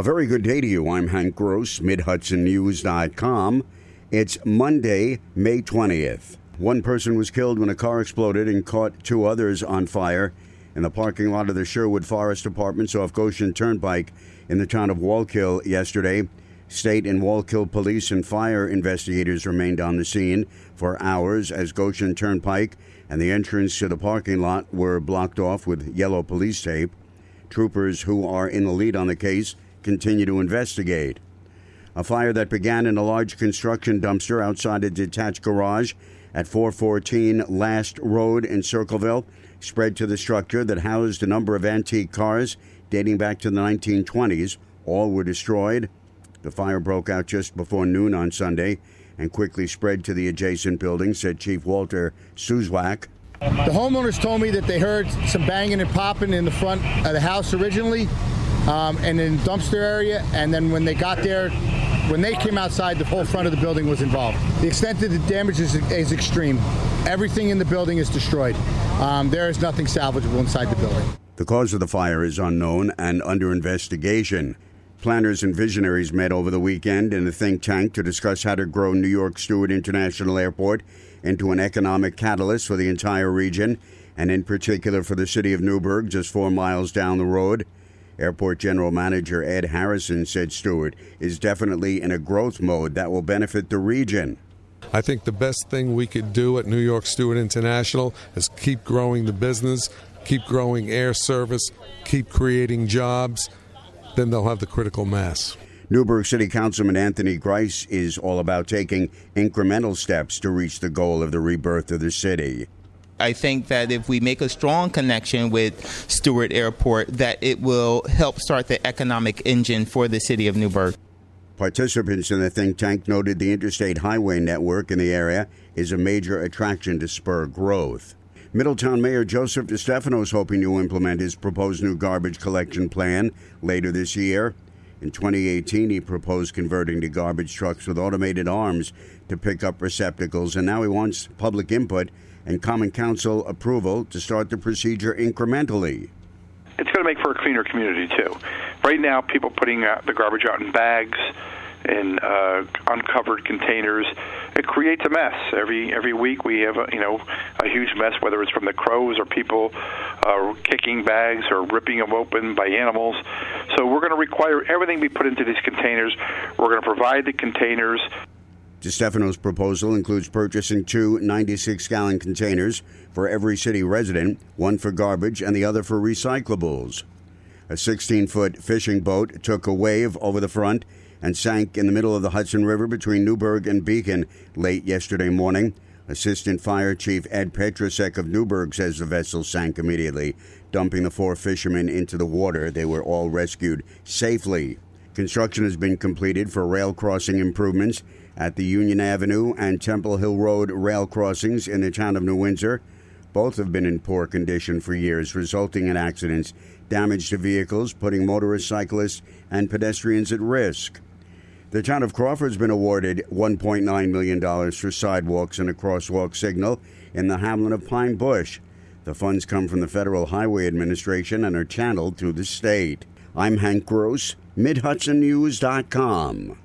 A very good day to you. I'm Hank Gross, MidHudsonNews.com. It's Monday, May 20th. One person was killed when a car exploded and caught two others on fire in the parking lot of the Sherwood Forest Apartments off Goshen Turnpike in the town of Wallkill yesterday. State and Wallkill police and fire investigators remained on the scene for hours as Goshen Turnpike and the entrance to the parking lot were blocked off with yellow police tape. Troopers who are in the lead on the case continue to investigate. A fire that began in a large construction dumpster outside a detached garage at 414 Last Road in Circleville spread to the structure that housed a number of antique cars dating back to the 1920s. All were destroyed. The fire broke out just before noon on Sunday and quickly spread to the adjacent building, said Chief Walter Suzwak. The homeowners told me that they heard some banging and popping in the front of the house originally um, and in dumpster area. And then when they got there, when they came outside, the whole front of the building was involved. The extent of the damage is, is extreme. Everything in the building is destroyed. Um, there is nothing salvageable inside the building. The cause of the fire is unknown and under investigation. Planners and visionaries met over the weekend in a think tank to discuss how to grow New York Stewart International Airport into an economic catalyst for the entire region, and in particular for the city of Newburgh, just four miles down the road. Airport General Manager Ed Harrison said Stewart is definitely in a growth mode that will benefit the region. I think the best thing we could do at New York Stewart International is keep growing the business, keep growing air service, keep creating jobs. Then they'll have the critical mass. Newburgh City Councilman Anthony Grice is all about taking incremental steps to reach the goal of the rebirth of the city. I think that if we make a strong connection with Stewart Airport, that it will help start the economic engine for the city of Newburgh. Participants in the think tank noted the interstate highway network in the area is a major attraction to spur growth. Middletown Mayor Joseph DeStefano is hoping to implement his proposed new garbage collection plan later this year. In 2018, he proposed converting to garbage trucks with automated arms to pick up receptacles, and now he wants public input and Common Council approval to start the procedure incrementally. It's going to make for a cleaner community, too. Right now, people putting the garbage out in bags, in uh, uncovered containers. It creates a mess. Every every week we have a, you know a huge mess, whether it's from the crows or people uh, kicking bags or ripping them open by animals. So we're going to require everything be put into these containers. We're going to provide the containers. DeStefano's proposal includes purchasing two 96 gallon containers for every city resident, one for garbage and the other for recyclables. A 16 foot fishing boat took a wave over the front and sank in the middle of the Hudson River between Newburgh and Beacon late yesterday morning. Assistant Fire Chief Ed Petrusek of Newburgh says the vessel sank immediately, dumping the four fishermen into the water. They were all rescued safely. Construction has been completed for rail crossing improvements at the Union Avenue and Temple Hill Road rail crossings in the town of New Windsor. Both have been in poor condition for years, resulting in accidents, damage to vehicles, putting motorists, cyclists, and pedestrians at risk. The town of Crawford's been awarded $1.9 million for sidewalks and a crosswalk signal in the hamlet of Pine Bush. The funds come from the Federal Highway Administration and are channeled through the state. I'm Hank Gross, MidHudsonNews.com.